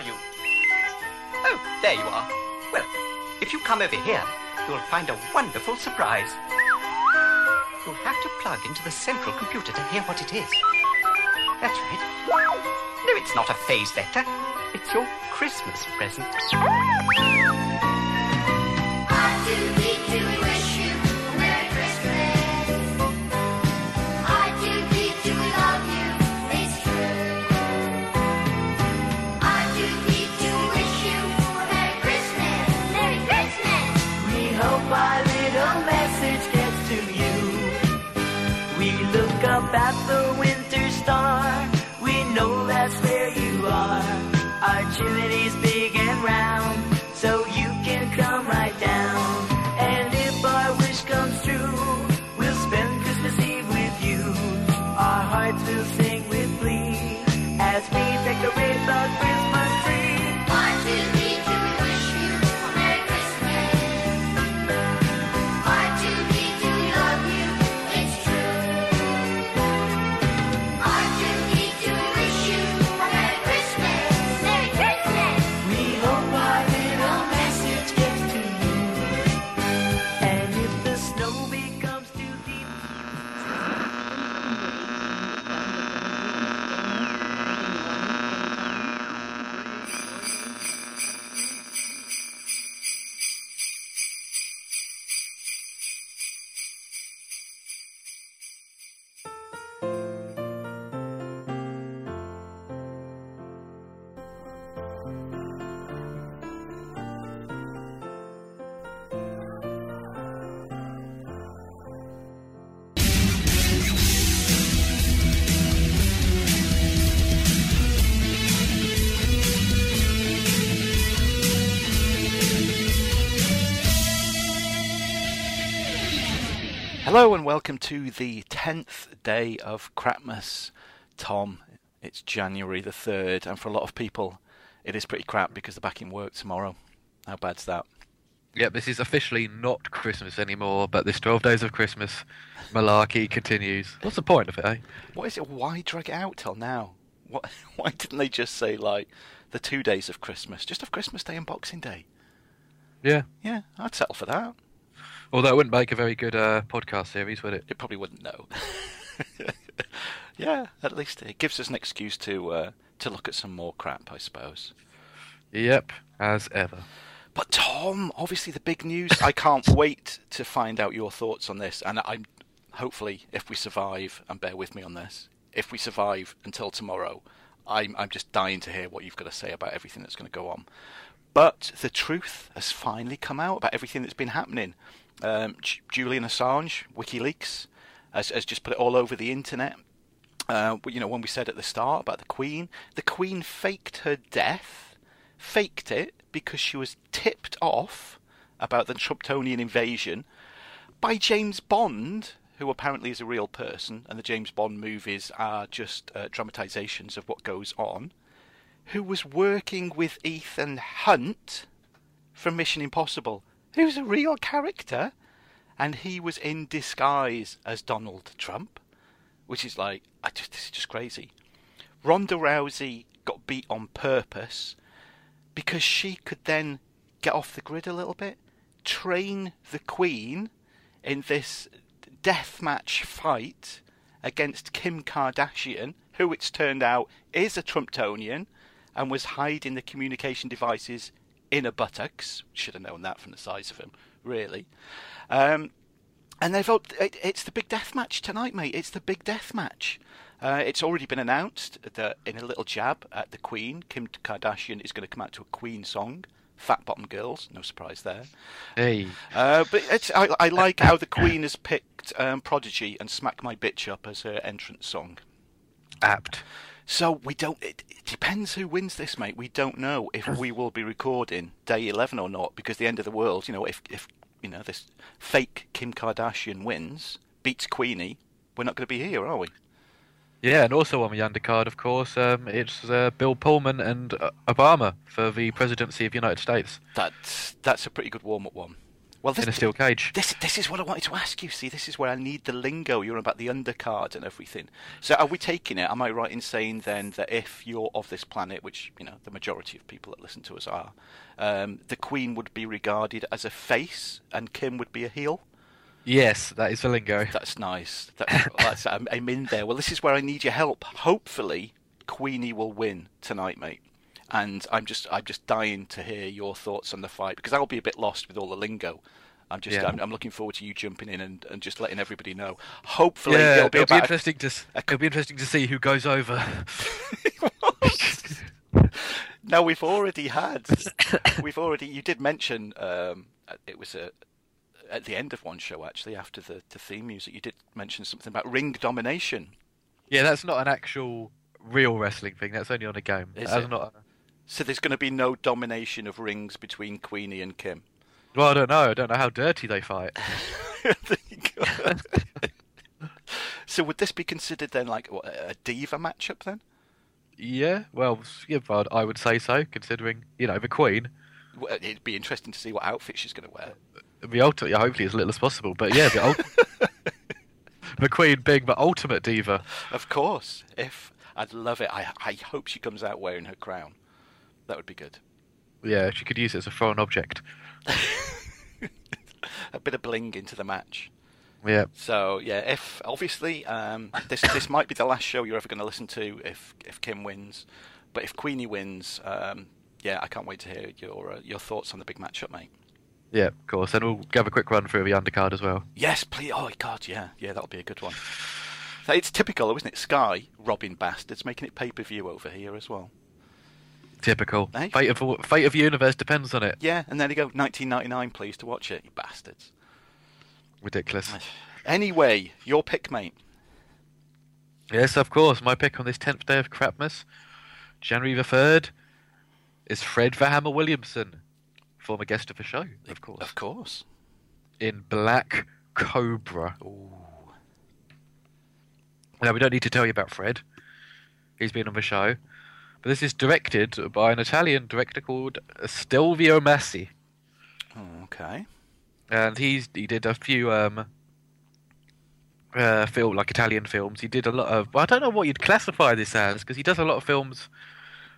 are you? Oh, there you are. Well, if you come over here, you'll find a wonderful surprise. You'll have to plug into the central computer to hear what it is. That's right. No, it's not a phase vector. It's your Christmas present. Look up at the winter star. We know that's where you are. Our chimney's big Hello and welcome to the 10th day of Crapmas. Tom, it's January the 3rd, and for a lot of people, it is pretty crap because they're back in work tomorrow. How bad's that? Yep, this is officially not Christmas anymore, but this 12 days of Christmas malarkey continues. What's the point of it, eh? What is it? Why drag it out till now? What? Why didn't they just say, like, the two days of Christmas? Just have Christmas Day and Boxing Day. Yeah. Yeah, I'd settle for that. Although it wouldn't make a very good uh, podcast series, would it? It probably wouldn't No. yeah, at least it gives us an excuse to uh, to look at some more crap, I suppose. Yep, as ever. But Tom, obviously the big news. I can't wait to find out your thoughts on this, and I'm hopefully, if we survive, and bear with me on this, if we survive until tomorrow, I'm I'm just dying to hear what you've got to say about everything that's going to go on. But the truth has finally come out about everything that's been happening. Um, Julian Assange, WikiLeaks, has, has just put it all over the internet. Uh, you know, when we said at the start about the Queen, the Queen faked her death, faked it because she was tipped off about the Trumptonian invasion by James Bond, who apparently is a real person, and the James Bond movies are just uh, dramatizations of what goes on, who was working with Ethan Hunt from Mission Impossible, who's a real character, and he was in disguise as Donald Trump, which is like, I just this is just crazy. Ronda Rousey got beat on purpose because she could then get off the grid a little bit, train the Queen in this deathmatch fight against Kim Kardashian, who it's turned out is a Trumptonian and was hiding the communication devices in a buttocks. Should have known that from the size of him, really. Um, and they've it, it's the big death match tonight, mate. It's the big death match. Uh, it's already been announced that in a little jab at the Queen, Kim Kardashian is going to come out to a Queen song. Fat Bottom Girls, no surprise there. Hey. Uh, but it's, I, I like how the Queen has picked um, Prodigy and Smack My Bitch Up as her entrance song. Apt. So we don't. It, it depends who wins this, mate. We don't know if we will be recording day eleven or not because the end of the world. You know, if if you know this fake Kim Kardashian wins, beats Queenie, we're not going to be here, are we? Yeah, and also on the undercard, of course, um, it's uh, Bill Pullman and uh, Obama for the presidency of the United States. That's that's a pretty good warm up one. Well, this, in a steel cage. This this is what I wanted to ask you. See, this is where I need the lingo. You're about the undercard and everything. So, are we taking it? Am I right in saying then that if you're of this planet, which you know the majority of people that listen to us are, um, the Queen would be regarded as a face and Kim would be a heel? Yes, that is the lingo. That's nice. That, that's, I'm, I'm in there. Well, this is where I need your help. Hopefully, Queenie will win tonight, mate. And I'm just, I'm just dying to hear your thoughts on the fight because I'll be a bit lost with all the lingo. I'm just, Yeah. I'm, I'm looking forward to you jumping in and, and just letting everybody know. Hopefully, yeah, it'll be it'll be interesting to s- it'll be interesting to see who goes over. now we've already had. we've already. You did mention um, it was a, at the end of one show actually after the, the theme music. You did mention something about ring domination. yeah, that's not an actual real wrestling thing. That's only on a game. Is That's it? not. So there's going to be no domination of rings between Queenie and Kim. Well, I don't know. I don't know how dirty they fight. There you go. so would this be considered then like what, a diva matchup then? yeah, well, yeah, I would say so, considering you know the Queen. Well, It'd be interesting to see what outfit she's going to wear. The ultimate, yeah, hopefully as little as possible. But yeah, the, the Queen being the ultimate diva. Of course, if I'd love it. I I hope she comes out wearing her crown. That would be good. Yeah, she could use it as a foreign object. A bit of bling into the match. Yeah, So yeah, if obviously um, this this might be the last show you're ever going to listen to if if Kim wins, but if Queenie wins, um, yeah, I can't wait to hear your uh, your thoughts on the big matchup, mate. yeah, of course. And we'll have a quick run through the undercard as well. Yes, please. Oh God, yeah, yeah, that'll be a good one. So It's typical, isn't it? Sky robbing bastards, making it pay per view over here as well. Typical. Fate of fate of the universe depends on it. Yeah, and there you go, 1999, please to watch it, you bastards. Ridiculous. Anyway, your pick, mate. Yes, of course. My pick on this tenth day of Crapmas, January the third, is Fred the Hammer Williamson, former guest of the show, of course, Of course. in Black Cobra. Ooh. Now we don't need to tell you about Fred. He's been on the show, but this is directed by an Italian director called Stelvio Massi, Oh, okay. and he's he did a few um. Uh, film like Italian films. He did a lot of. I don't know what you'd classify this as because he does a lot of films,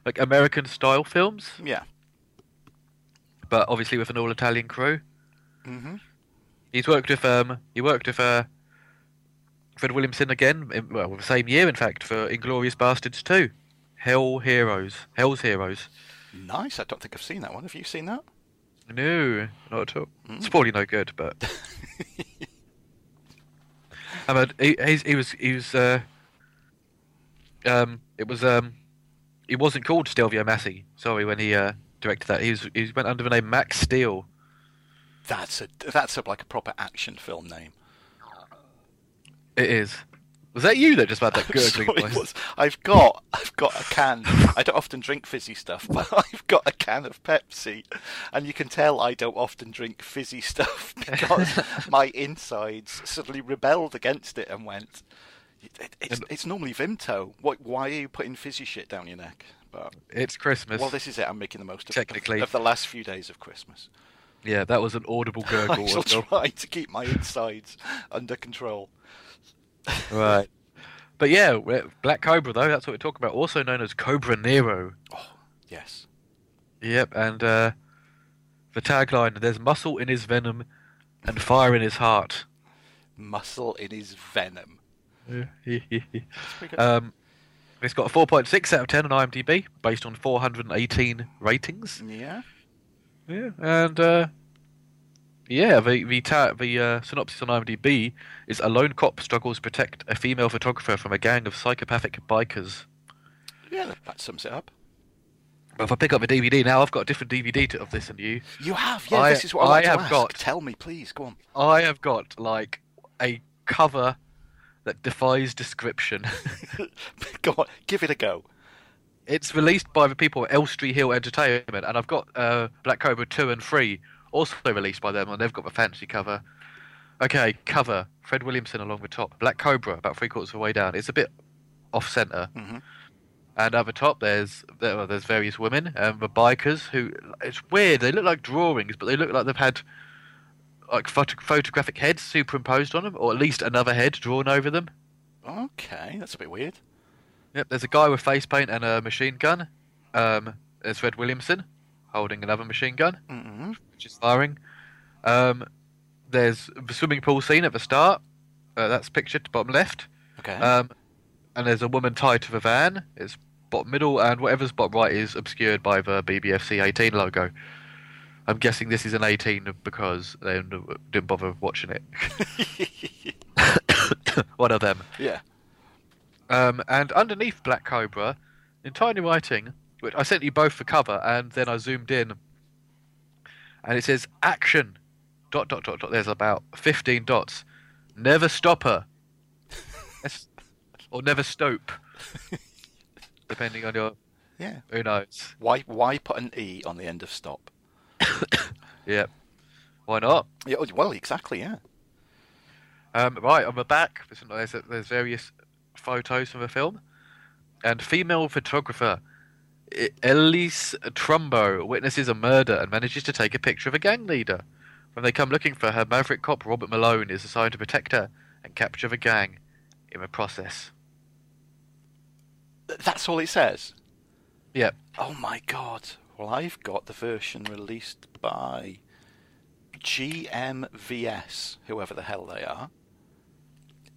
like American style films. Yeah. but obviously with an all Italian crew. hmm He's worked with um he worked with uh Fred Williamson again, in, well the same year in fact for Inglorious Bastards 2. Hell Heroes, Hell's Heroes. Nice. I don't think I've seen that one. Have you seen that? No, not at all. It's probably no good, but I mean, he, he's, he was he was uh um it was um he wasn't called Stelvio Massi. Sorry, when he uh directed that, he was he went under the name Max Steel. That's a that's a, like a proper action film name. It is. Was that you that just had that gurgling voice? I've got I've got a can. I don't often drink fizzy stuff, but I've got a can of Pepsi, and you can tell I don't often drink fizzy stuff because my insides suddenly rebelled against it and went. It, it's, it's normally Vimto. What? Why are you putting fizzy shit down your neck? But It's Christmas. well, this is it. I'm making the most of, Technically. of the last few days of Christmas. Yeah, that was an audible gurgle. I shall try to keep my insides under control. right. But yeah, Black Cobra though, that's what we're talking about. Also known as Cobra Nero. Oh, yes. Yep, and uh, the tagline: "There's muscle in his venom, and fire in his heart." Muscle in his venom. um, it's got a 4.6 out of 10 on IMDb, based on 418 ratings. Yeah. Yeah, and uh, yeah, the the ta- the uh, synopsis on IMDb is a lone cop struggles to protect a female photographer from a gang of psychopathic bikers. Yeah, that- sums it up. But if I pick up the DVD now, I've got a different DVD to, of this than you. You have, yeah. I- this is what I like I have ask. got- Tell me, please. Go on. I have got like a cover that defies description. go on. Give it a go. it's released by the people at Elstree Hill Entertainment, and I've got uh, Black Cobra 2 and 3 also released by them, and they've got the fancy cover. Okay, cover Fred Williamson along the top, Black Cobra about three quarters of the way down. It's a bit off center, Mhm. and at the top there's there, well, there's various women, and the bikers who it's weird. They look like drawings, but they look like they've had like photo- photographic heads superimposed on them, or at least another head drawn over them. Okay, that's a bit weird. Yep, there's a guy with face paint and a machine gun. Um, there's Fred Williamson holding another machine gun, hmm which is firing. Um, there's the swimming pool scene at the start. Uh, that's pictured bottom left. Okay. Um, and there's a woman tied to the van. It's bottom middle, and whatever's bottom right is obscured by the BBFC 18 logo. I'm guessing this is an 18 because they didn't bother watching it. One of them. yeah. Um, and underneath Black Cobra, in tiny writing, which I sent you both for cover, and then I zoomed in, and it says action. Dot dot dot dot. There's about 15 dots. Never stop her. Or never stope, depending on your. Yeah. Who knows? Why why put an e on the end of stop? Yep. Why not? Yeah. Well, exactly. Yeah. Um, right, on the back, there's, there's, various photos from the film. And female photographer Elise Trumbo witnesses a murder and manages to take a picture of a gang leader. When they come looking for her, maverick cop Robert Malone is assigned to protect her and capture the gang in the process. That's all it says. Yep. Oh my god. Well, I've got the version released by GMVS, whoever the hell they are.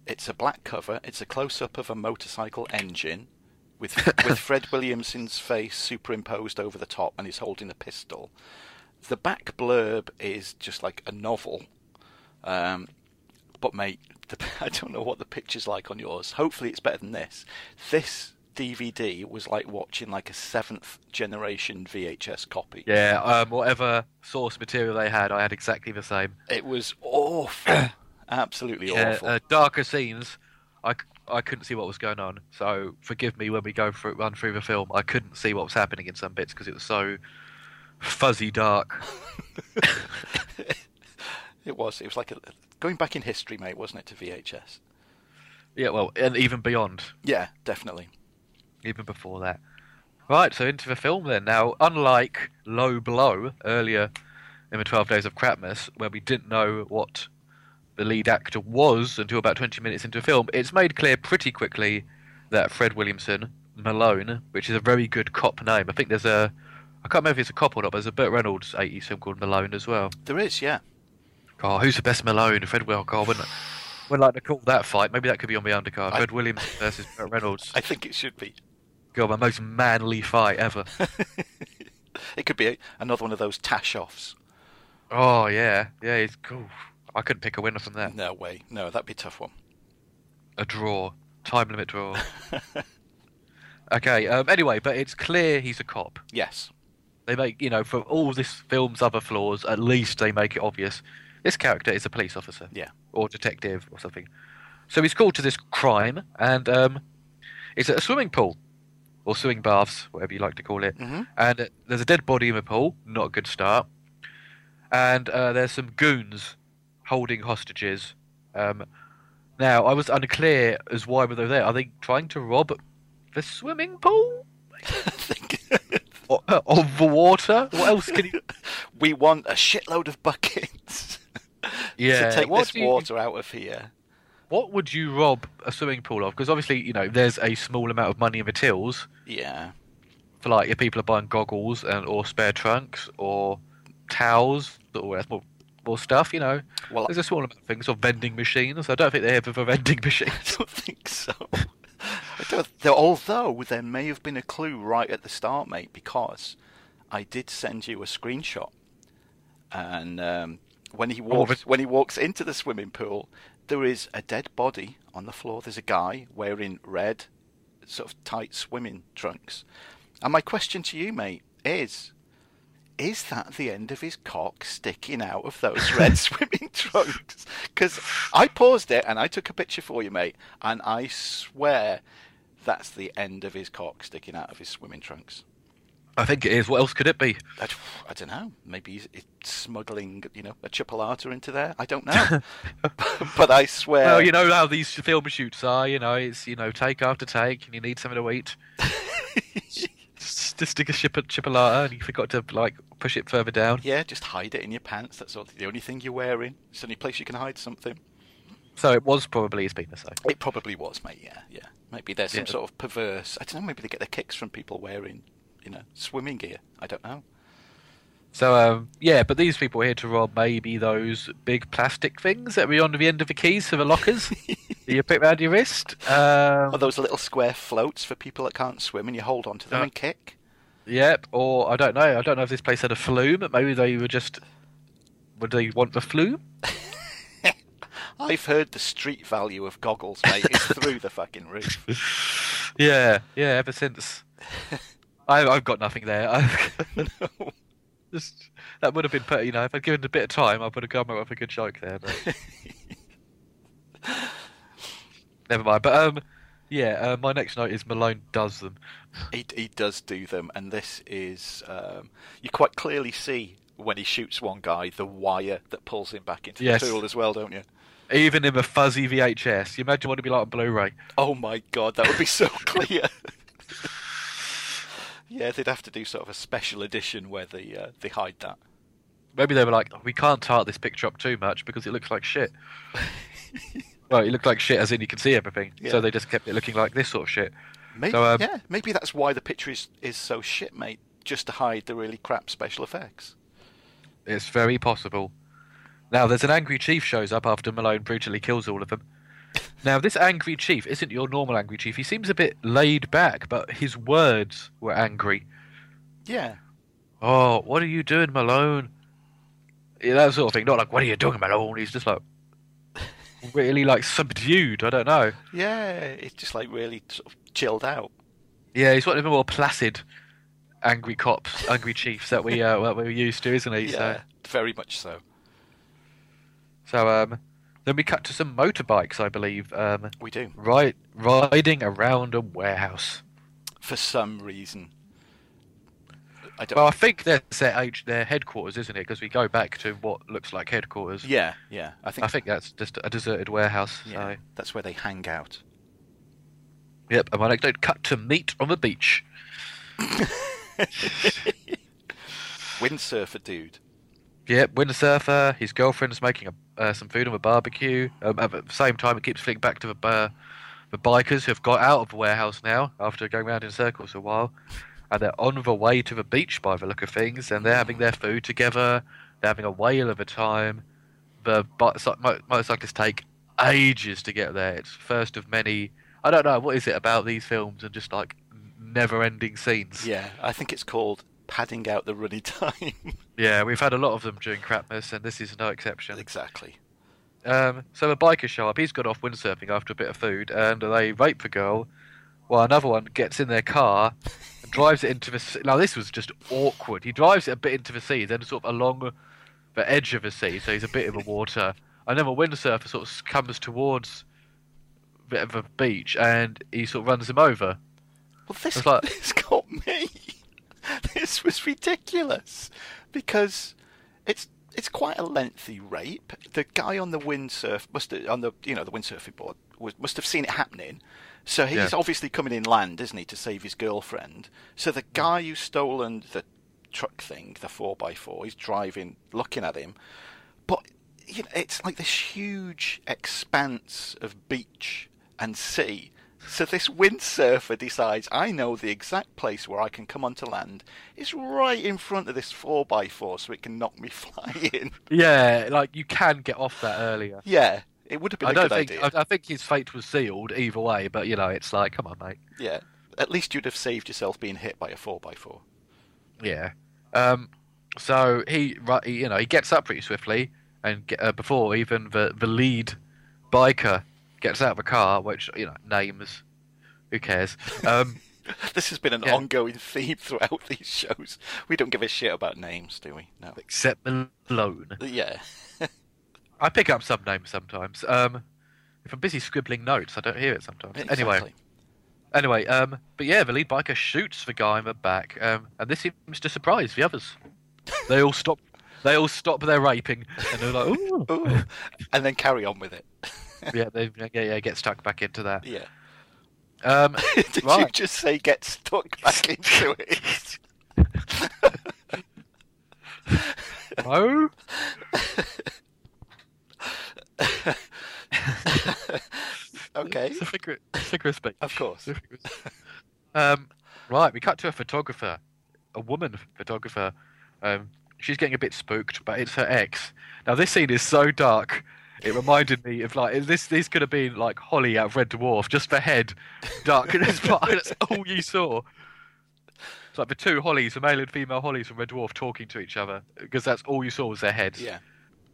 It's a black cover. It's a close up of a motorcycle engine with with Fred Williamson's face superimposed over the top, and he's holding a pistol. The back blurb is just like a novel. Um, but mate, the, I don't know what the picture's like on yours. Hopefully, it's better than this. This DVD was like watching like a seventh generation VHS copy. Yeah, um, whatever source material they had, I had exactly the same. It was awful, absolutely Yeah, awful. uh, darker scenes, I, I couldn't see what was going on. So forgive me when we go through run through the film. I couldn't see what was happening in some bits because it was so fuzzy dark. it was. It was like a, going back in history, mate, wasn't it, to VHS? Yeah, well, and even beyond, Yeah, definitely. even before that. Right, so into the film then. Now, unlike Low Blow earlier in the Twelve Days of Crapmas, where we didn't know what the lead actor was until about 20 minutes into the film, it's made clear pretty quickly that Fred Williamson, Malone, which is a very good cop name. I think there's a. I can't remember if it's a cop or not, but there's a Burt Reynolds 80s film called Malone as well. There is, yeah. Oh, who's the best Malone? Fred Will. God, wouldn't, wouldn't like to call that fight. Maybe that could be on the undercard. I- Fred Williams versus Burt Reynolds. I think it should be. God, my most manly fight ever. it could be another one of those tash offs. Oh yeah, yeah, it's cool. I couldn't pick a winner from there. No way. No, that'd be a tough one. A draw, time limit draw. okay. Um, anyway, but it's clear he's a cop. Yes. They make you know for all this film's other flaws, at least they make it obvious. This character is a police officer. Yeah. Or detective or something. So he's called to this crime, and um, it's at a swimming pool. Or swimming baths, whatever you like to call it. Mhm. And uh, there's a dead body in the pool, not a good start. And uh, there's some goons holding hostages. Um, now, I was unclear as why were they there. Are they trying to rob the swimming pool? Or, uh, of the water? What else can you... we want a shitload of buckets Yeah, to take what this you- water out of here. What would you rob a swimming pool of? Because obviously, you know, there's a small amount of money in the tills Yeah. for like if people are buying goggles and or spare trunks or towels or more, more stuff. You know, Well, there's a small amount of things or vending machines. I don't think they have the vending machine. I don't think so. I don't, although there may have been a clue right at the start, mate, because I did send you a screenshot, and um, when he walks but- when he walks into the swimming pool, there is a dead body on the floor. There's a guy wearing red, sort of tight swimming trunks, and my question to you, mate, is. Is that the end of his cock sticking out of those red swimming trunks? Because I paused it and I took a picture for you, mate, and I swear that's the end of his cock sticking out of his swimming trunks. I think it is. What else could it be? I, I don't know. Maybe he's, he's smuggling, you know, a chipolata into there. I don't know. but I swear. Well, you know how these film shoots are. You know, it's you know take after take, and you need something to eat. Just, stick a chip, chipolata and you forgot to like push it further down. Yeah, just hide it in your pants. That's all, the only thing you're wearing. It's the only place you can hide something. So it was probably his penis, though. It probably was, mate. Yeah, yeah. Maybe there's some Yeah. sort of perverse. I don't know. Maybe they get their kicks from people wearing, you know, swimming gear. I don't know. So um, yeah, but these people are here to rob maybe those big plastic things that were on the end of the keys for the lockers. that you put around your wrist. Um, Or those little square floats for people that can't swim, and you hold onto them Uh, and kick. Yep. Or I don't know. I don't know if this place had a flume. But maybe they were just. Would they want the flume? I've heard the street value of goggles, mate, is through the fucking roof. Yeah. Yeah. Ever since. I, I've got nothing there. I've just that would have been, put- you know, if I'd given it a bit of time, I would have come up with a good joke there. But never mind. But um, yeah. Uh, my next note is Malone does them. he he does do them, and this is um, you quite clearly see when he shoots one guy the wire that pulls him back into Yes. the tool as well, don't you? Even in a fuzzy VHS. You imagine what it'd be like on Blu-ray. Oh my god, that would be so clear. Yeah, they'd have to do sort of a special edition where they uh, they hide that. Maybe they were like, we can't tart this picture up too much because it looks like shit. well, it looked like shit as in you can see everything. Yeah. So they just kept it looking like this sort of shit. Maybe, So, um, yeah, maybe that's why the picture is, is so shit, mate. Just to hide the really crap special effects. It's very possible. Now, there's an angry chief shows up after Malone brutally kills all of them. Now, this angry chief isn't your normal angry chief. He seems a bit laid back, but his words were angry. Yeah, Oh, what are you doing, Malone? Yeah, that sort of thing. Not like, what are you doing, Malone? He's just like, really like subdued. I don't know. yeah, it's just like really sort of chilled out. Yeah, he's one of the more placid angry cops, angry chiefs that we uh, that we're used to, isn't he? Yeah, very much so. So, so um, then we cut to some motorbikes, I believe, um, We do right riding around a warehouse. for some reason. I don't. Well, I think that's their their headquarters, isn't it? Because we go back to what looks like headquarters. yeah, yeah. I think. I think that's just a deserted warehouse. yeah, So, that's where they hang out. yep. And my next note: cut to meat on the beach. Windsurfer dude. Yep, windsurfer. His girlfriend's making a, uh, some food on a barbecue. Um, at the same time, it keeps flicking back to the uh, the bikers who've got out of the warehouse now after going around in circles for a while, and they're on the way to the beach by the look of things, and they're having their food together. They're having a whale of a time. The motorcyclists take ages to get there. It's first of many. I don't know what is it about these films and just like never-ending scenes. Yeah, I think it's called padding out the runny time. Yeah, we've had a lot of them during Crapmas, and this is no exception. exactly. Um, so a biker show up. He's got off windsurfing after a bit of food, and they rape the girl. While another one gets in their car and drives it into the. Sea. Now this was just awkward. He drives it a bit into the sea, then sort of along the edge of the sea, so he's a bit in the water. And then the windsurfer sort of comes towards a bit of a beach, and he sort of runs him over. Well, this like- this got me. This was ridiculous because it's it's quite a lengthy rape. The guy on the windsurf must have, on the you know the windsurfing board was, must have seen it happening. So he's Yeah. obviously coming in land, isn't he, to save his girlfriend? So the guy who's stolen the truck thing, the four x four, he's driving, looking at him, but you know, it's like this huge expanse of beach and sea. So this windsurfer decides, I know the exact place where I can come onto land. It's right in front of this four x four, so it can knock me flying. Yeah, like you can get off that earlier. yeah, it would have been I a don't good think idea. I, I think his fate was sealed either way, but you know, it's like, come on, mate. Yeah, at least you'd have saved yourself being hit by a four x four. Yeah. Um. So he, you know, he gets up pretty swiftly, and uh, before even the the lead biker gets out of the car, which you know, names, who cares? Um. This has been an Yeah. ongoing theme throughout these shows. We don't give a shit about names, do we? No. except Malone. Yeah. I pick up some names sometimes. Um. If I'm busy scribbling notes, I don't hear it sometimes. Anyway, anyway, um, but yeah, the lead biker shoots the guy in the back, um, and this seems to surprise the others. They all stop. They all stop their raping, and they're like, "Ooh." Ooh. and then carry on with it. Yeah, they yeah, yeah, get stuck back into that. Yeah. Um, Did you just say get stuck back into it? No. okay. It's a figure, figure of speech. Of course. It's a figure of speech. um, right, we cut to a photographer, a woman photographer. Um, she's getting a bit spooked, but it's her ex. Now, this scene is so dark. It reminded me of like this. This could have been like Holly out of Red Dwarf, just for head, dark. and that's, that's all you saw. It's like the two Hollies, the male and female Hollies from Red Dwarf, talking to each other because that's all you saw was their heads. Yeah.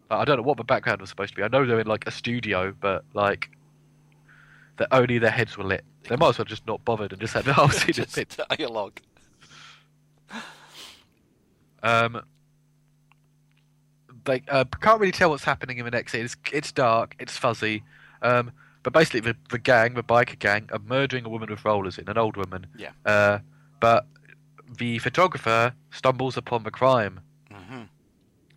Like, I don't know what the background was supposed to be. I know they're in like a studio, but like that only their heads were lit. They might as well just not bothered and just had the whole scene Just dialogue. Um, they uh, can't really tell what's happening in the next scene. It's, it's dark, it's fuzzy. Um, but basically, the, the gang, the biker gang, are murdering a woman with rollers in, an old woman. Yeah. Uh, but the photographer stumbles upon the crime, hmm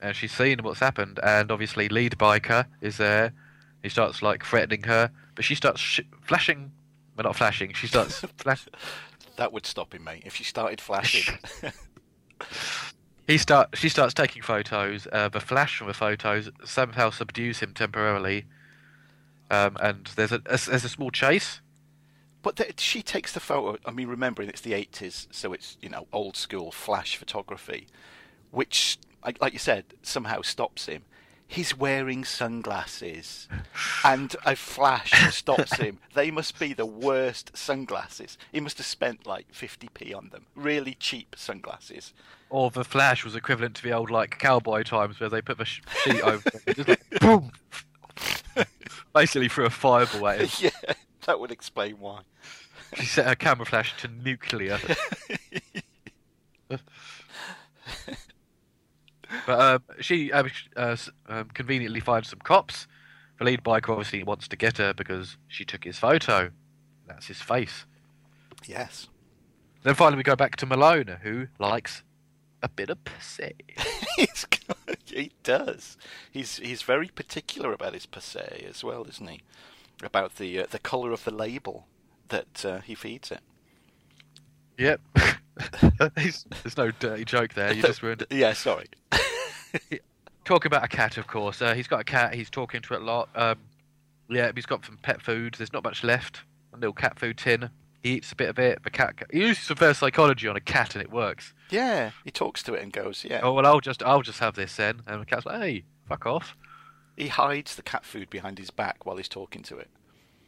and she's seen what's happened. And obviously, lead biker is there. He starts like threatening her, but she starts sh- flashing. Well, not flashing. She starts flash. That would stop him, mate. If she started flashing. He start. She starts taking photos. Uh, the flash from the photos somehow subdues him temporarily. Um, and there's a, a there's a small chase. But the, she takes the photo. I mean, remembering it's the 80s, so it's you know old school flash photography, which, like you said, somehow stops him. He's wearing sunglasses, and a flash stops him. They must be the worst sunglasses. He must have spent like 50p on them. Really cheap sunglasses. Or the flash was equivalent to the old like cowboy times where they put the sheet over it, just like boom, basically threw a fireball at him. yeah, that would explain why. She set her camera flash to nuclear. but um, she um, uh, um, conveniently finds some cops. The lead biker obviously wants to get her because she took his photo. That's his face. Yes. Then finally we go back to Malone, who likes a bit of pussy. He does. He's he's very particular about his passe as well, isn't he? About the uh, the colour of the label that uh, he feeds it. Yep. There's no dirty joke there. You just ruined it. Yeah, sorry. Talk about a cat, of course. Uh, he's got a cat. He's talking to it a lot. Um, yeah, he's got some pet food. There's not much left. A little cat food tin. He eats a bit of it. The cat. He uses some reverse psychology on a cat, and it works. Yeah, he talks to it and goes, yeah. Oh well, I'll just I'll just have this then. And the cat's like, hey, fuck off. He hides the cat food behind his back while he's talking to it.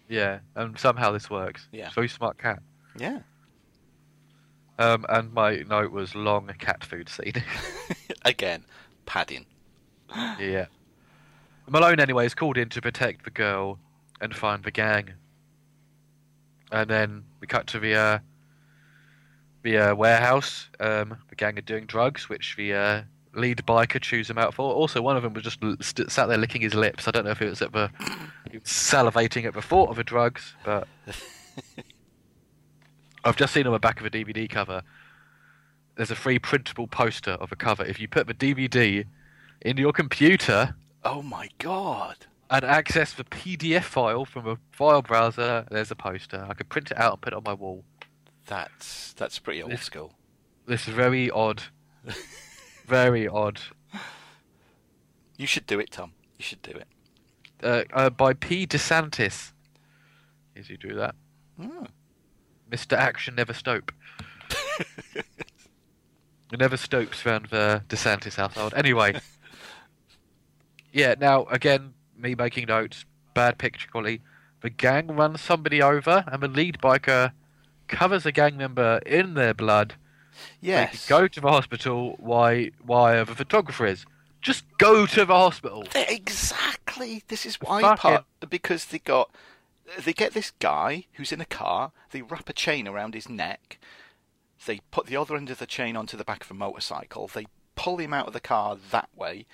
Yeah, and somehow this works. Yeah. Very smart cat. Yeah. Um, and my note was long cat food scene. Again, padding. yeah. Malone, anyway, is called in to protect the girl and find the gang. And then we cut to the uh, the uh, warehouse. Um, the gang are doing drugs, which the uh, lead biker chews them out for. Also, one of them was just l- st- sat there licking his lips. I don't know if it was at the he was salivating at the thought of the drugs, but I've just seen on the back of a DVD cover. There's a free printable poster of a cover. If you put the DVD into your computer Oh my god. and access the PDF file from a file browser, there's a poster. I could print it out and put it on my wall. That's that's pretty old This- school. This is very odd. very odd. You should do it, Tom. You should do it. Uh, uh, by P. DeSantis. Is you do that? Mr. Action Never Stope. never Stokes around the DeSantis household. Anyway. yeah, now, again, me making notes, bad picture quality. The gang runs somebody over, and the lead biker covers a gang member in their blood. They Yes. could go to the hospital why why are the photographer is. Just go to the hospital. They- exactly. This is why Fuck part because they got they get this guy who's in a car. They wrap a chain around his neck. They put the other end of the chain onto the back of a motorcycle. They pull him out of the car that way.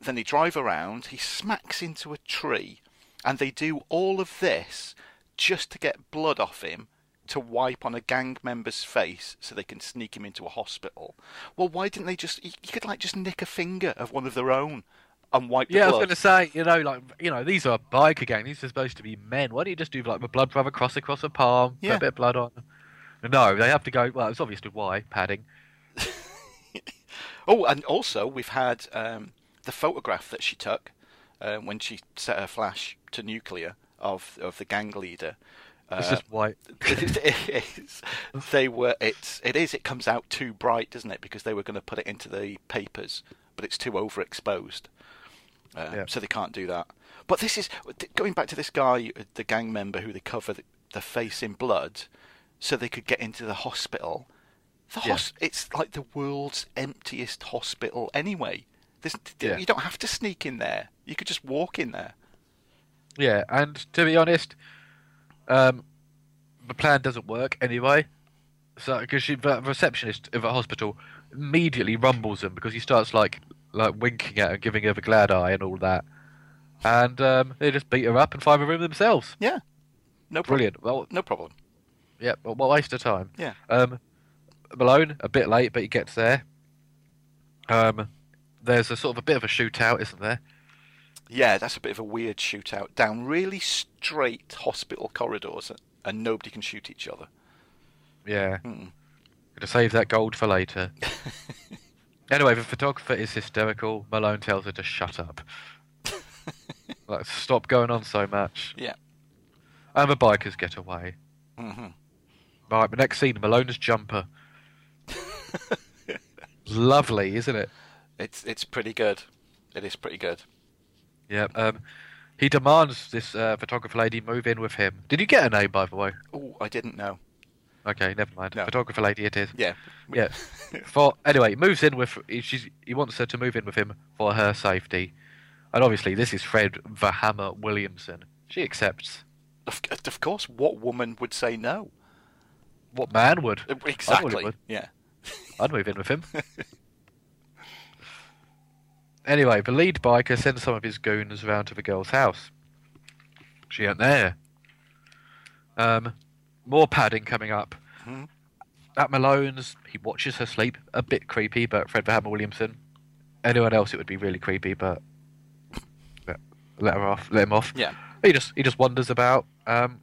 Then they drive around. He smacks into a tree, and they do all of this just to get blood off him to wipe on a gang member's face so they can sneak him into a hospital. Well, why didn't they just? You could like just nick a finger of one of their own and wipe the Yeah, I was going to say, you know, like, you know, these are a biker gang. These are supposed to be men. Why don't you just do like a blood rubber cross across a palm, put Yeah. a bit of blood on? No, they have to go. Well, it's obviously why padding. Oh, and also we've had um, the photograph that she took uh, when she set her flash to nuclear of of the gang leader. It's Uh, just white. it is. They were. It's. It is. It comes out too bright, doesn't it? Because they were going to put it into the papers, but it's too overexposed, uh, Yeah. so they can't do that. But this is going back to this guy, the gang member who they cover the, the face in blood, so they could get into the hospital. The Yeah. hos- It's like the world's emptiest hospital anyway. Yeah. You don't have to sneak in there. You could just walk in there. Yeah, and to be honest, um, the plan doesn't work anyway. So, because the receptionist of a hospital immediately rumbles him because he starts like like winking at her, giving her the glad eye and all that, and um, they just beat her up and find a room themselves. Yeah. No problem. Brilliant. Well, No problem. Yeah, but what a waste of time. Yeah. Um, Malone a bit late, but he gets there. Um, there's a sort of a bit of a shootout, isn't there? Yeah, that's a bit of a weird shootout down really straight hospital corridors, and nobody can shoot each other. Yeah. Mm. Gonna save that gold for later. anyway, the photographer is hysterical. Malone tells her to shut up. like, stop going on so much. Yeah. And the bikers get away. hmm Right, the next scene, Malone's jumper. Lovely, isn't it? It's it's pretty good. It is pretty good. Yeah. Um, he demands this uh, photographer lady move in with him. Did you get a name, by the way? Oh, I didn't know. Okay, never mind. No. Photographer lady, it is. Yeah. Yeah. For anyway, he moves in with. She's, he wants her to move in with him for her safety, and obviously this is Fred the Hammer Williamson. She accepts. Of, of course, what woman would say no? What man would? Exactly. would. Yeah. I'd move in with him. anyway, the lead biker sends some of his goons round to the girl's house. She ain't there. Um, more padding coming up. Mhm. At Malone's, he watches her sleep. A bit creepy, but Fred the Hammer Williamson. Anyone else, it would be really creepy, but let- let her off. Let him off. Yeah. He just he just wanders about. Um,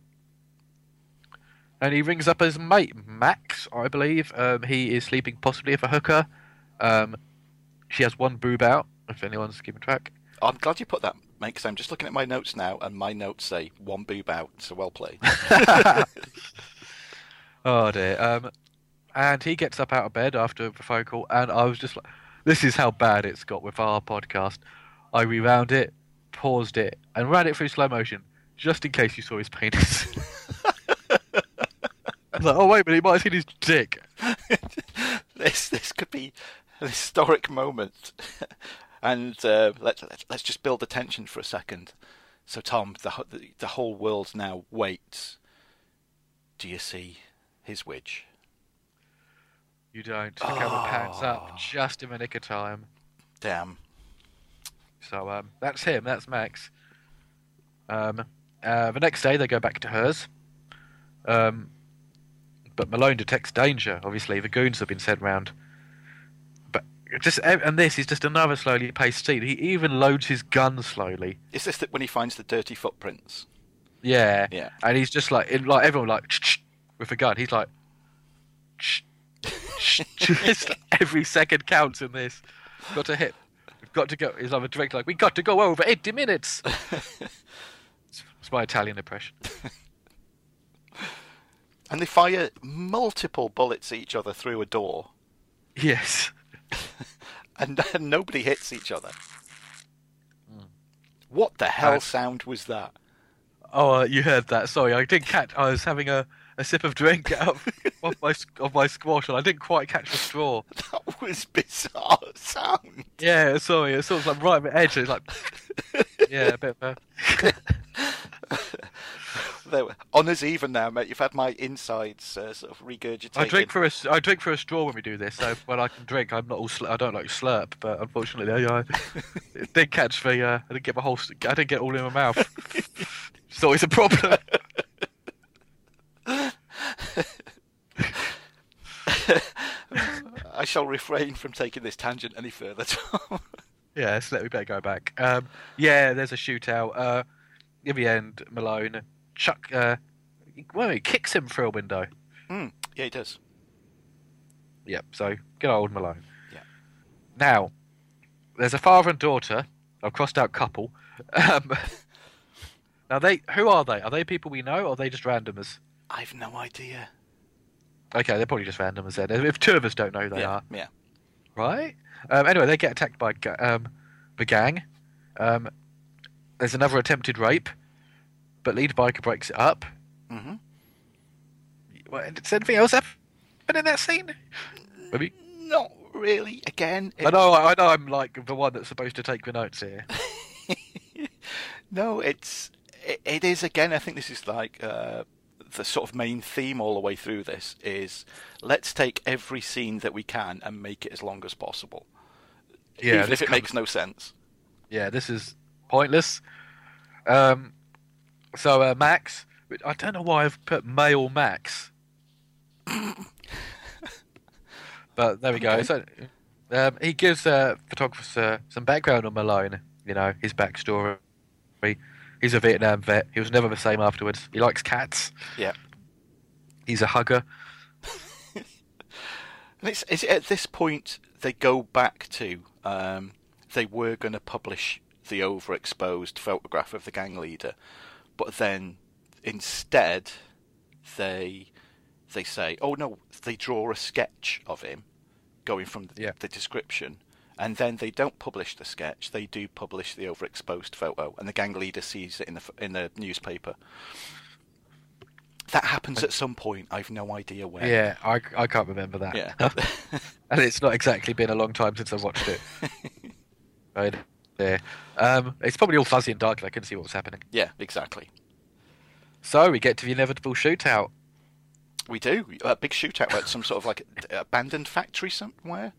and he rings up his mate Max, I believe. Um, he is sleeping possibly with a hooker. Um, she has one boob out. If anyone's keeping track. I'm glad you put that, mate, because I'm just looking at my notes now, and my notes say one boob out. So well played. Oh dear. Um, and he gets up out of bed after the phone call, and I was just like, "This is how bad it's got with our podcast." I rewound it, paused it, and ran it through slow motion, just in case you saw his penis. I was like, "Oh wait a minute, he might have seen his dick." this this could be an historic moment, and uh, let, let let's just build the tension for a second. So Tom, the the, the whole world now waits. Do you see his witch? You don't. The camera pans up just in the nick of time. Damn. So um, that's him. That's Max. Um, uh, the next day they go back to hers. Um, but Malone detects danger. Obviously, the goons have been sent round. But just and this is just another slowly paced scene. He even loads his gun slowly. Is this that when he finds the dirty footprints? Yeah. Yeah. And he's just like, in, like everyone like with a gun. He's like, just every second counts in this. Got to hit. We've got to go. He's like a director, like we got to go over eighty minutes. it's, it's my Italian impression. And they fire multiple bullets at each other through a door, Yes. and, and nobody hits each other. What the hell Uh, sound was that? Oh, uh, you heard that? Sorry, I didn't catch. I was having a, a sip of drink out of, of my of my squash, and I didn't quite catch the straw. That was bizarre sound. Yeah, sorry. It sort of like right at the edge. It's like, yeah, a bit of a. They were, honours even now, mate. You've had my insides uh, sort of regurgitated. I drink for a I drink for a straw when we do this. So when I can drink, I'm not all sl- I don't like slurp, but unfortunately, I, I did catch the. Uh, I didn't get my whole. I didn't get all in my mouth. so it's a problem. I shall refrain from taking this tangent any further, Tom. Yes, let me better go back. Um, yeah, there's a shootout. Uh, in the end, Malone chuck. Uh, well, he kicks him through a window. Mm, yeah, he does. Yep. So good old Malone. Yeah. Now, there's a father and daughter. I've crossed out couple. Um, now they, who are they? Are they people we know, or are they just randomers? I've no idea. Okay, they're probably just randomers then. If two of us don't know who they yeah, are, yeah. right? Um, anyway, they get attacked by um, the gang. Um, there's another attempted rape, but lead biker breaks it up. hmm What, Does anything else happen in that scene? Maybe. Not really. Again, I know, I know. I'm like the one that's supposed to take the notes here. No, it's it, it is again. I think this is like uh, the sort of main theme all the way through. This is let's take every scene that we can and make it as long as possible. Yeah, even if it comes- makes no sense. Yeah, this is pointless. Um, so uh, Max, I don't know why I've put male Max, but there we go. Okay. So um, he gives uh, photographers uh, some background on Malone. You know his backstory. He's a Vietnam vet. He was never the same afterwards. He likes cats. Yeah, He's a hugger. and it's, it's at this point they go back to um, they were going to publish the overexposed photograph of the gang leader, but then instead they they say, oh no, they draw a sketch of him going from the, Yeah. the description, and then they don't publish the sketch. They do publish the overexposed photo, and the gang leader sees it in the in the newspaper. That happens at some point. I've no idea where. Yeah, I, I can't remember that. Yeah. and it's not exactly been a long time since I watched it. right there. Um, it's probably all fuzzy and dark. and I couldn't see what was happening. yeah, exactly. So we get to the inevitable shootout. We do a big shootout at some sort of like abandoned factory somewhere.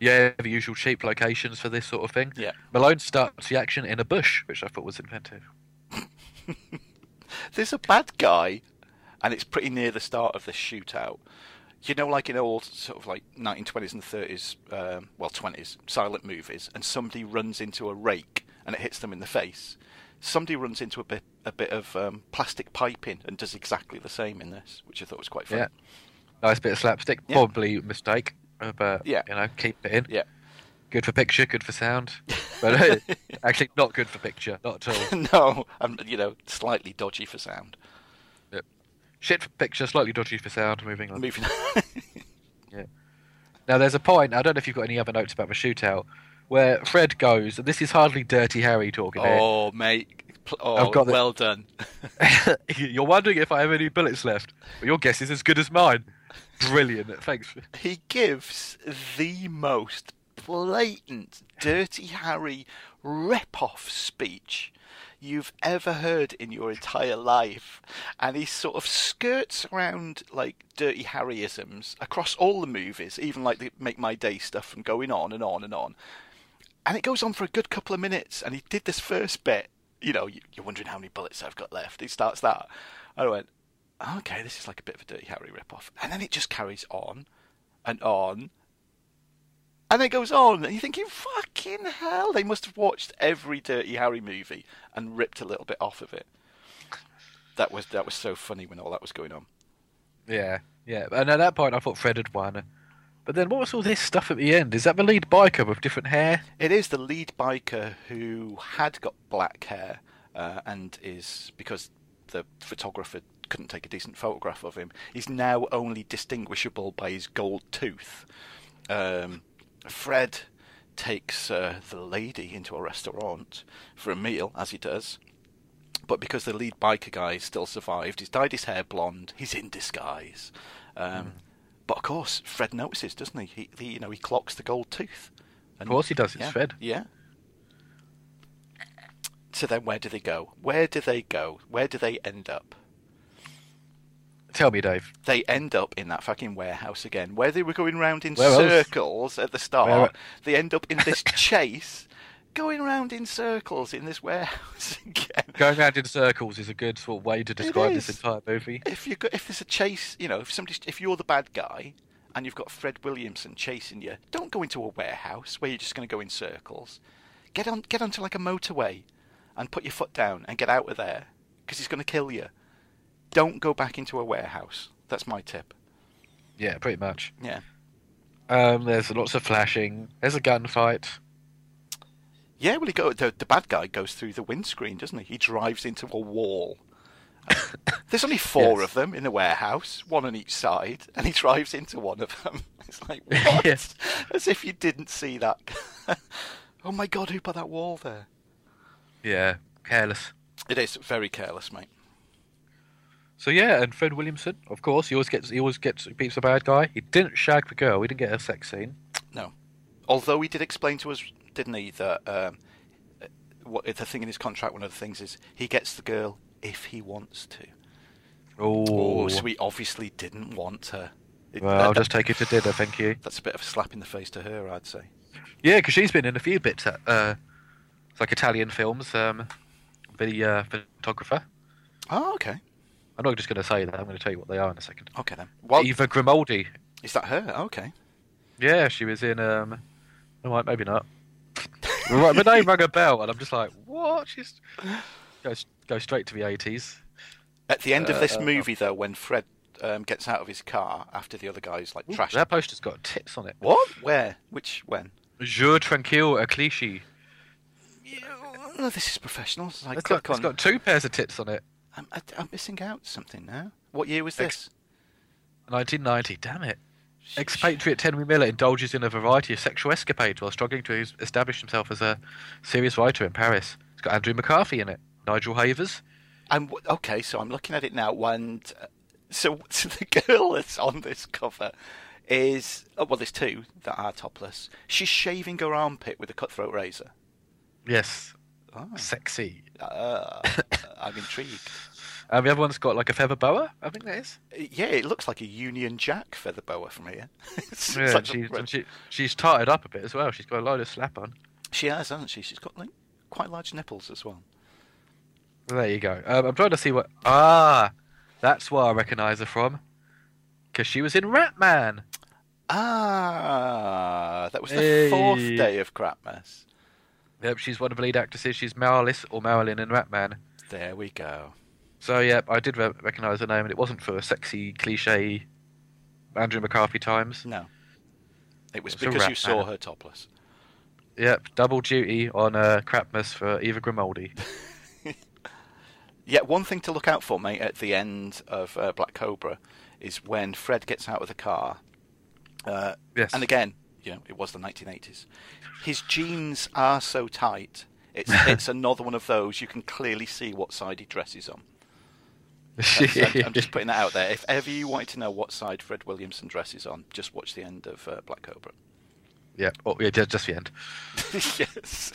Yeah, the usual cheap locations for this sort of thing. Yeah. Malone starts the action in a bush, which I thought was inventive. There's a bad guy, and it's pretty near the start of the shootout. You know, like in old sort of like 1920s and 30s, um, well 20s silent movies, and somebody runs into a rake and it hits them in the face. Somebody runs into a bit a bit of um, plastic piping and does exactly the same in this, which I thought was quite fun. Yeah. Nice bit of slapstick. Yeah. Probably a mistake, but Yeah. you know, keep it in. Yeah. Good for picture, good for sound, but uh, actually not good for picture, not at all. no, I'm you know slightly dodgy for sound. Yep. Shit for picture, slightly dodgy for sound. Moving on. Moving. On. yeah. Now, there's a point. I don't know if you've got any other notes about the shootout, where Fred goes, and this is hardly Dirty Harry talking oh mate, oh I've got the- well done. You're wondering if I have any bullets left. Well, your guess is as good as mine. Brilliant. Thanks. he gives the most blatant Dirty Harry rip-off speech you've ever heard in your entire life, and he sort of skirts around like Dirty Harryisms across all the movies, even like the Make My Day stuff, and going on and on and on. And it goes on for a good couple of minutes, and he did this first bit. You know, you- you're wondering how many bullets I've got left. He starts that. I went, okay, this is like a bit of a Dirty Harry rip-off. And then it just carries on and on. And it goes on, and you're thinking, fucking hell, they must have watched every Dirty Harry movie and ripped a little bit off of it. That was that was so funny when all that was going on. Yeah, yeah. And at that point, I thought Fred had won. But then, what was all this stuff at the end? Is that the lead biker with different hair? It is the lead biker who had got black hair uh, and is because the photographer couldn't take a decent photograph of him. He's now only distinguishable by his gold tooth. Um, Fred takes uh, the lady into a restaurant for a meal, as he does. But because the lead biker guy still survived, he's dyed his hair blonde. He's in disguise. Um, But of course, Fred notices, doesn't he? He, he? You know, he clocks the gold tooth. Of course he does, it's yeah, Fred. Yeah. So then, where do they go? Where do they go? Where do they end up? Tell me, Dave. They end up in that fucking warehouse again, where they were going round in Where else? circles at the start. Where- They end up in this chase, going round in circles in this warehouse again. Going around in circles is a good sort of way to describe this entire movie. If you if there's a chase, you know, if somebody, if you're the bad guy, and you've got Fred Williamson chasing you, don't go into a warehouse where you're just going to go in circles. Get on, get onto like a motorway, and put your foot down and get out of there because he's going to kill you. Don't go back into a warehouse. That's my tip. Yeah, pretty much. Yeah. Um, there's lots of flashing. There's a gunfight. Yeah, well, he go, the, the bad guy goes through the windscreen, doesn't he? He drives into a wall. There's only four Yes. of them in the warehouse, one on each side, and he drives into one of them. It's like, what? Yes. As if you didn't see that. oh my god, who put that wall there? Yeah, careless. It is very careless, mate. So yeah, and Fred Williamson, of course, he always gets he always gets beats the bad guy. He didn't shag the girl. He didn't get a sex scene. No. Although he did explain to us, didn't he, that um, uh, what the thing in his contract, one of the things is he gets the girl if he wants to. Oh, Oh, so he obviously didn't want her. It- well, that- I'll just take it to dinner, thank you. That's a bit of a slap in the face to her, I'd say. Yeah, because she's been in a few bits at uh, like Italian films. Um, the uh, photographer. Oh, okay. I'm not just going to say that. I'm going to tell you what they are in a second. Okay then. Well, Eva Grimaldi. is that her? Okay. Yeah, she was in. Um, oh, right, maybe not. right, the name rang a bell, and I'm just like, what? She's goes go straight to the 80s. At the end of this Uh, movie, though, when Fred um, gets out of his car after the other guys like trash. That poster's got tits on it. What? Where? Which? When? Jours tranquilles à Clichy. Oh, this is professional. So I It's got, it's got two pairs of tits on it. I'm, I, I'm missing out something now. What year was this? 1990. Damn it. Expatriate Henry Miller indulges in a variety of sexual escapades while struggling to establish himself as a serious writer in Paris. It's got Andrew McCarthy in it, Nigel Havers. I'm okay. So I'm looking at it now. And uh, so, so the girl that's on this cover is oh, well, there's two that are topless. She's shaving her armpit with a cutthroat razor. Yes, Oh, sexy. uh, I'm intrigued. And the other one's got like a feather boa, I think that is. Yeah, it looks like a Union Jack feather boa from here. Yeah, like she's, and she, she's tarted up a bit as well. She's got a load of slap on. she has, hasn't she? She's got like quite large nipples as well. There you go. Um, I'm trying to see what. Ah, that's where I recognise her from. Because she was in Ratman. Ah, that was the fourth day of Crapmas. Yep, she's one of the lead actresses. She's Marilis or Marilyn in Ratman. There we go. So yeah, I did re- recognise her name, and it wasn't for a sexy Clichy Andrew McCarthy times. No, it was It's a because you saw her topless. Yep, double duty on uh, Crapmas for Eva Grimaldi. Yeah, one thing to look out for, mate, at the end of uh, Black Cobra is when Fred gets out of the car. Uh, Yes. And again, you know, it was the 1980s. His jeans are so tight. It's it's another one of those you can clearly see what side he dresses on. I'm, I'm just putting that out there. If ever you wanted to know what side Fred Williamson dresses on, just watch the end of uh, Black Cobra. yeah, oh, yeah, just, just the end. yes.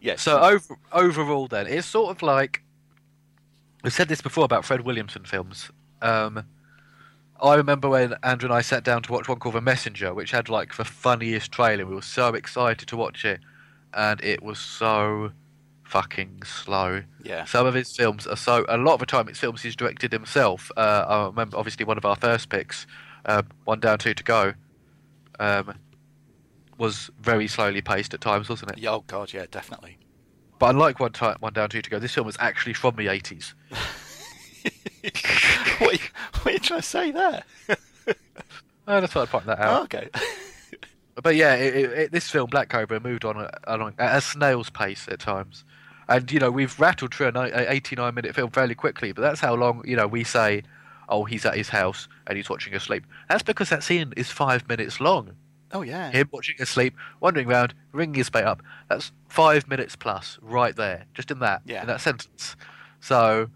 Yes. So over, overall, then it's sort of like we've said this before about Fred Williamson films. Um, I remember when Andrew and I sat down to watch one called The Messenger, which had like the funniest trailer. We were so excited to watch it, and it was so fucking slow. yeah. Some of his films are so. A lot of the time, it's films he's directed himself. Uh, I remember, obviously, one of our first picks, um, One Down, Two to Go, um, was very slowly paced at times, wasn't it? Yeah, Oh God, yeah, definitely. But unlike One, Ti- One Down, Two to Go, this film was actually from the 80s. what, are you, what are you trying to say there? Oh, that's why I'd point that out. Oh, okay. But yeah, it, it, this film, Black Cobra, moved on along at a snail's pace at times. And, you know, we've rattled through an 89 minute film fairly quickly, but that's how long, you know, we say, oh, he's at his house and he's watching asleep. That's because that scene is five minutes long. Oh yeah. Him watching asleep, wandering around, ringing his mate up. That's five minutes plus right there, just in that, Yeah. in that sentence. So,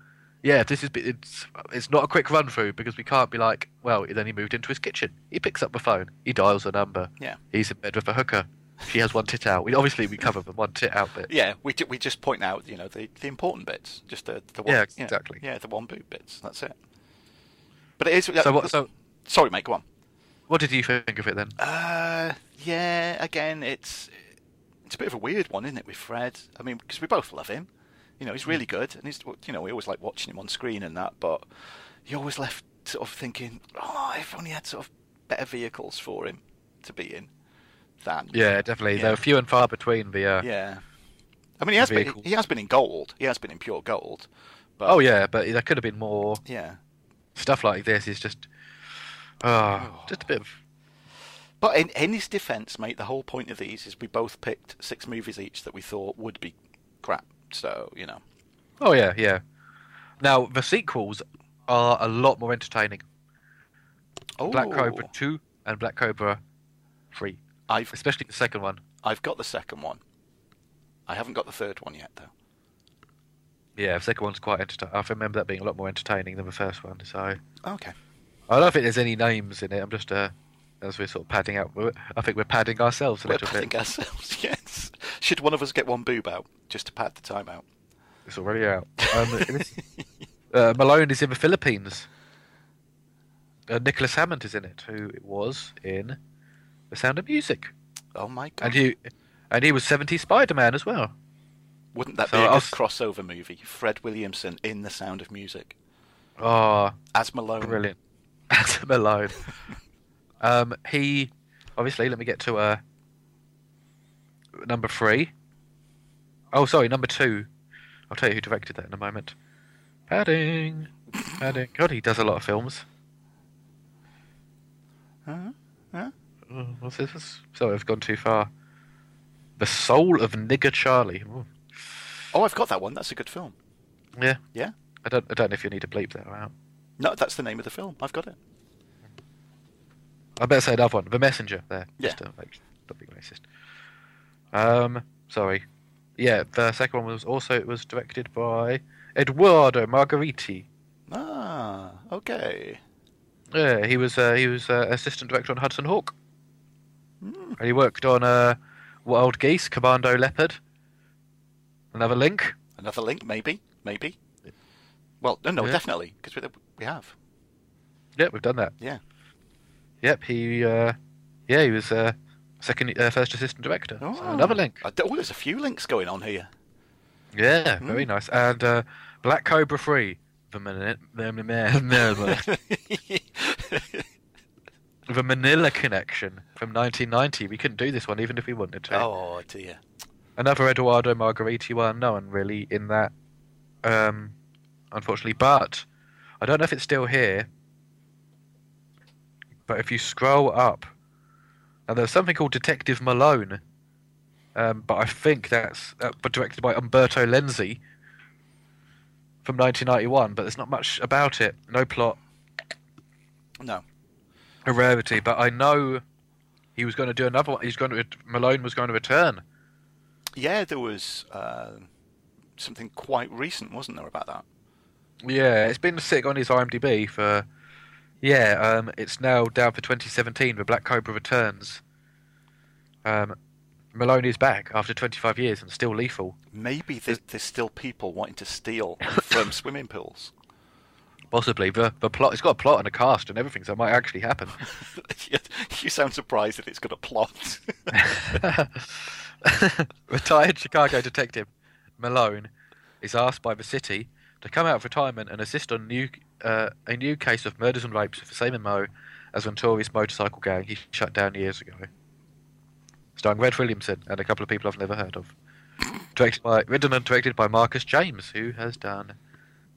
yeah, this is it's it's not a quick run through because we can't be like, well, then he moved into his kitchen. He picks up the phone, he dials a number. Yeah. He's in bed with a hooker. She has one tit out. We obviously we cover the one tit out bit. Yeah, we we just point out, you know, the, the important bits, just the the one, Yeah, you know, exactly. yeah, the one boot bits. That's it. But it is. So what? So Sorry, mate. Go on. what did you think of it then? Uh, yeah. Again, it's it's a bit of a weird one, isn't it, with Fred? I mean, because we both love him. You know, he's really good, and he's you know we always like watching him on screen and that. But you always left sort of thinking, oh, if only he had sort of better vehicles for him to be in than Yeah, definitely. Yeah. They're few and far between the. Uh, yeah. I mean, he has been he has been in gold. He has been in pure gold. But Oh yeah, but there could have been more yeah. stuff like this. Is just, oh, just a bit of. But in, in his defence, mate, the whole point of these is we both picked six movies each that we thought would be crap. So you know, Oh yeah, yeah. Now the sequels are a lot more entertaining. oh, Black Cobra two and Black Cobra three, I've especially the second one. I've got the second one. I haven't got the third one yet, though. Yeah, the second one's quite entertaining. I remember that being a lot more entertaining than the first one. So Okay. I don't think there's any names in it. I'm just uh, as we're sort of padding out. I think we're padding ourselves a We're little padding bit. ourselves. Yes. Should one of us get one boob out just to pad the time out? It's already out. Um, uh, Malone is in the Philippines. Uh, Nicholas Hammond is in it, who it was in The Sound of Music, Oh my god! and he and he was 70 Spider-Man as well. Wouldn't that So be a I'll good s- crossover movie? Fred Williamson in The Sound of Music Oh, as Malone. brilliant! Adam Malone. um, he obviously. Let me get to uh, number three. Oh, sorry, number two. I'll tell you who directed that in a moment. Padding, padding. God, he does a lot of films. Huh? Huh? Oh, what's this? Sorry, I've gone too far. The Soul of Nigger Charlie. Ooh. Oh, I've got that one. That's a good film. Yeah, Yeah. I don't. I don't know if you need to bleep that out. No, that's the name of the film. I've got it. I better say another one. The Messenger. There. Yeah. Just uh, to make not being racist. Um, sorry. Yeah, the second one was also it was directed by Edoardo Margheriti. Ah, okay. Yeah, he was uh, he was uh, assistant director on Hudson Hawk, Hmm. and he worked on uh, Wild Geese, Commando Leopard. Another link. Another link, maybe, maybe. Well, no, no, Yeah. definitely, because we, we have. Yep, we've done that. Yeah. Yep, he uh, yeah he was uh, second uh, first assistant director. So another link. Oh, there's a few links going on here. Yeah, very nice. And uh, Black Cobra Free. The Manila, the Manila, the Manila Connection from 1990. We couldn't do this one even if we wanted to. oh dear. Another Edoardo Margheriti one. No one really in that, um, unfortunately. But I don't know if it's still here. But if you scroll up, and there's something called Detective Malone. Um, but I think that's uh, but directed by Umberto Lenzi from 1991. But there's not much about it. No plot. No. A rarity. But I know he was going to do another one. He's going to Malone was going to return. Yeah, there was uh, something quite recent, wasn't there, about that? Yeah, it's been sitting on his IMDb for. Yeah, um, it's now down for 2017. The Black Cobra returns. Um, Malone is back after 25 years and still lethal. Maybe there's, there's still people wanting to steal from swimming pools. Possibly the the plot. It's got a plot and a cast and everything, so it might actually happen. you sound surprised that it's got a plot. Retired Chicago detective Malone is asked by the city to come out of retirement and assist on new uh, a new case of murders and rapes for Simon Moe as Venturi's motorcycle gang he shut down years ago. Starring Fred Williamson and a couple of people I've never heard of. Directed by, written and directed by Marcus James, who has done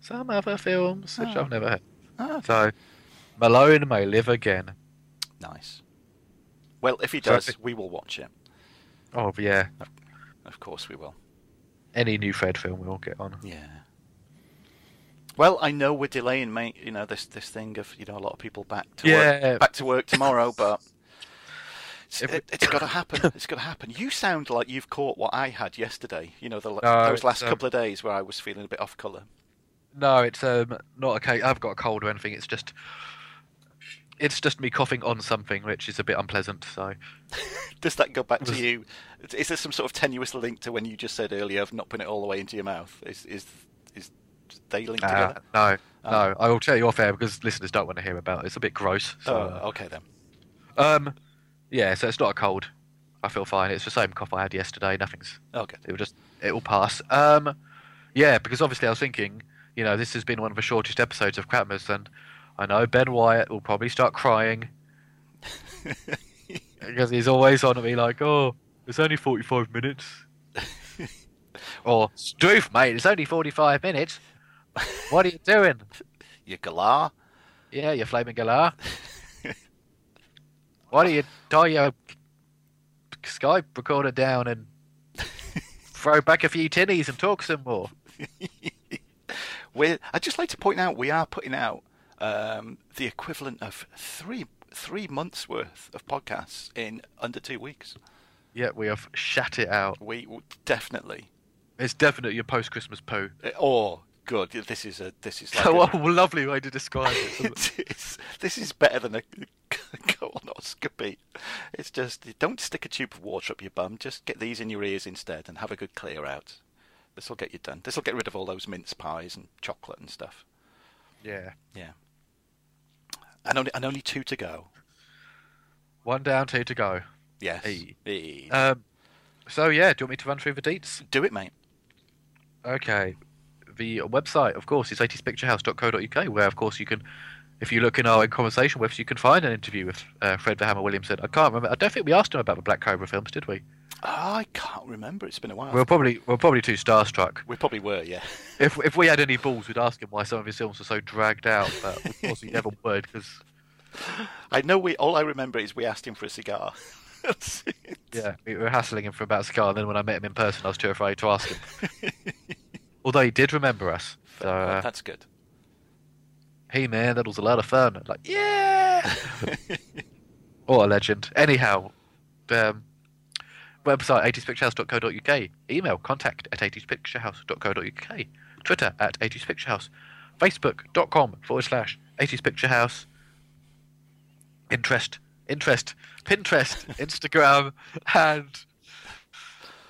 some other films which Oh. I've never heard. Ah, So, Malone may live again. nice. Well, if he So I does, we will watch it. Oh yeah, Of course, we will. any new Fred film we'll get on. Yeah. Well, I know we're delaying, mate. You know this this thing of you know a lot of people back to Yeah. work, back to work tomorrow, but it's, it, has got to happen. It's got to happen. You sound like you've caught what I had yesterday. You know the, No, those last um, couple of days where I was feeling a bit off colour. No, it's um not case. I've got a cold or anything. It's just it's just me coughing on something, which is a bit unpleasant. So Does that go back to you? Is- there some sort of tenuous link to when you just said earlier of not putting it all the way into your mouth? Is is they linked uh, together? no, Oh. no, I will tell you off air because listeners don't want to hear about it. It's a bit gross. So, oh, okay then. um, yeah, so it's not a cold. I feel fine. It's the same cough I had yesterday. Nothing's. Okay. It will just it will pass. Um, yeah, because obviously I was thinking, you know, this has been one of the shortest episodes of Crapmas, and I know Ben Wyatt will probably start crying because he's always on at me like, "Oh, it's only forty-five minutes," or "Stroof, mate, it's only forty-five minutes. What are you doing?" You galah. Yeah, you flaming galah. Why don't you tie your Skype recorder down and throw back a few tinnies and talk some more? We're, I'd just like to point out we are putting out um, the equivalent of three three months worth of podcasts in under two weeks. Yeah, we have shat it out. We definitely. It's definitely your post-Christmas poo. Uh, Oh, good. This is a this is like what a, a lovely way to describe it? it is, this is better than a colonoscopy. It's just don't stick a tube of water up your bum. Just get these in your ears instead and have a good clear out. This will get you done. This will get rid of all those mince pies and chocolate and stuff. yeah. Yeah. And only and only two to go. One down, two to go. Yes. Hey. Hey. Um, so yeah, do you want me to run through the deets? Do it, mate. Okay. The website, of course, is 80spicturehouse.co.uk, where, of course, you can, if you look in our conversation with us, you can find an interview with uh, Fred the Hammer Williamson. I can't remember. I don't think we asked him about the Black Cobra films, did we? I can't remember. It's been a while. We're probably we were probably too starstruck. we probably were, yeah. If if we had any balls, we'd ask him why some of his films were so dragged out. But of course, we never would because I know we. All I remember is we asked him for a cigar. Yeah, we were hassling him for about Scar. And then when I met him in person, I was too afraid to ask him. Although he did remember us. So, uh, that's good. hey man, that was a lot of fun. Like, yeah. what a legend. Anyhow, um, website 80spicturehouse.co.uk, email contact at 80spicturehouse.co.uk, Twitter at 80spicturehouse, facebook.com forward slash 80spicturehouse, interest, interest, Pinterest, Instagram, and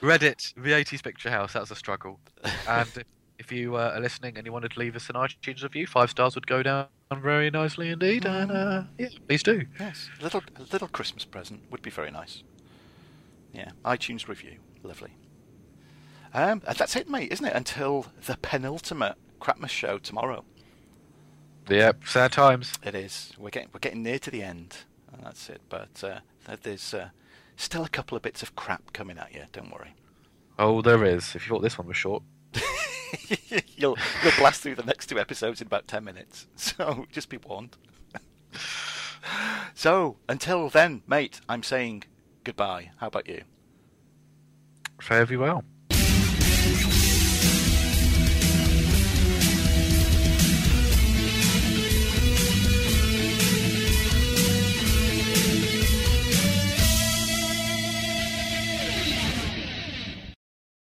Reddit, the 80s Picture House. That's a struggle. And if, you uh, are listening and you wanted to leave us an iTunes review, five stars would go down very nicely indeed. And uh, yeah, please do. Yes, a little a little Christmas present would be very nice. Yeah, iTunes review, lovely. Um, and that's it, mate, isn't it? Until the penultimate Crapmas show tomorrow. Yeah, sad times. It is. We're getting we're getting near to the end, and that's it. But uh, there's uh, still a couple of bits of crap coming at you. Don't worry. Oh, there is. If you thought this one was short. you'll you'll blast through the next two episodes in about ten minutes. So just be warned. so until then, mate, I'm saying goodbye. How about you? Fare thee well.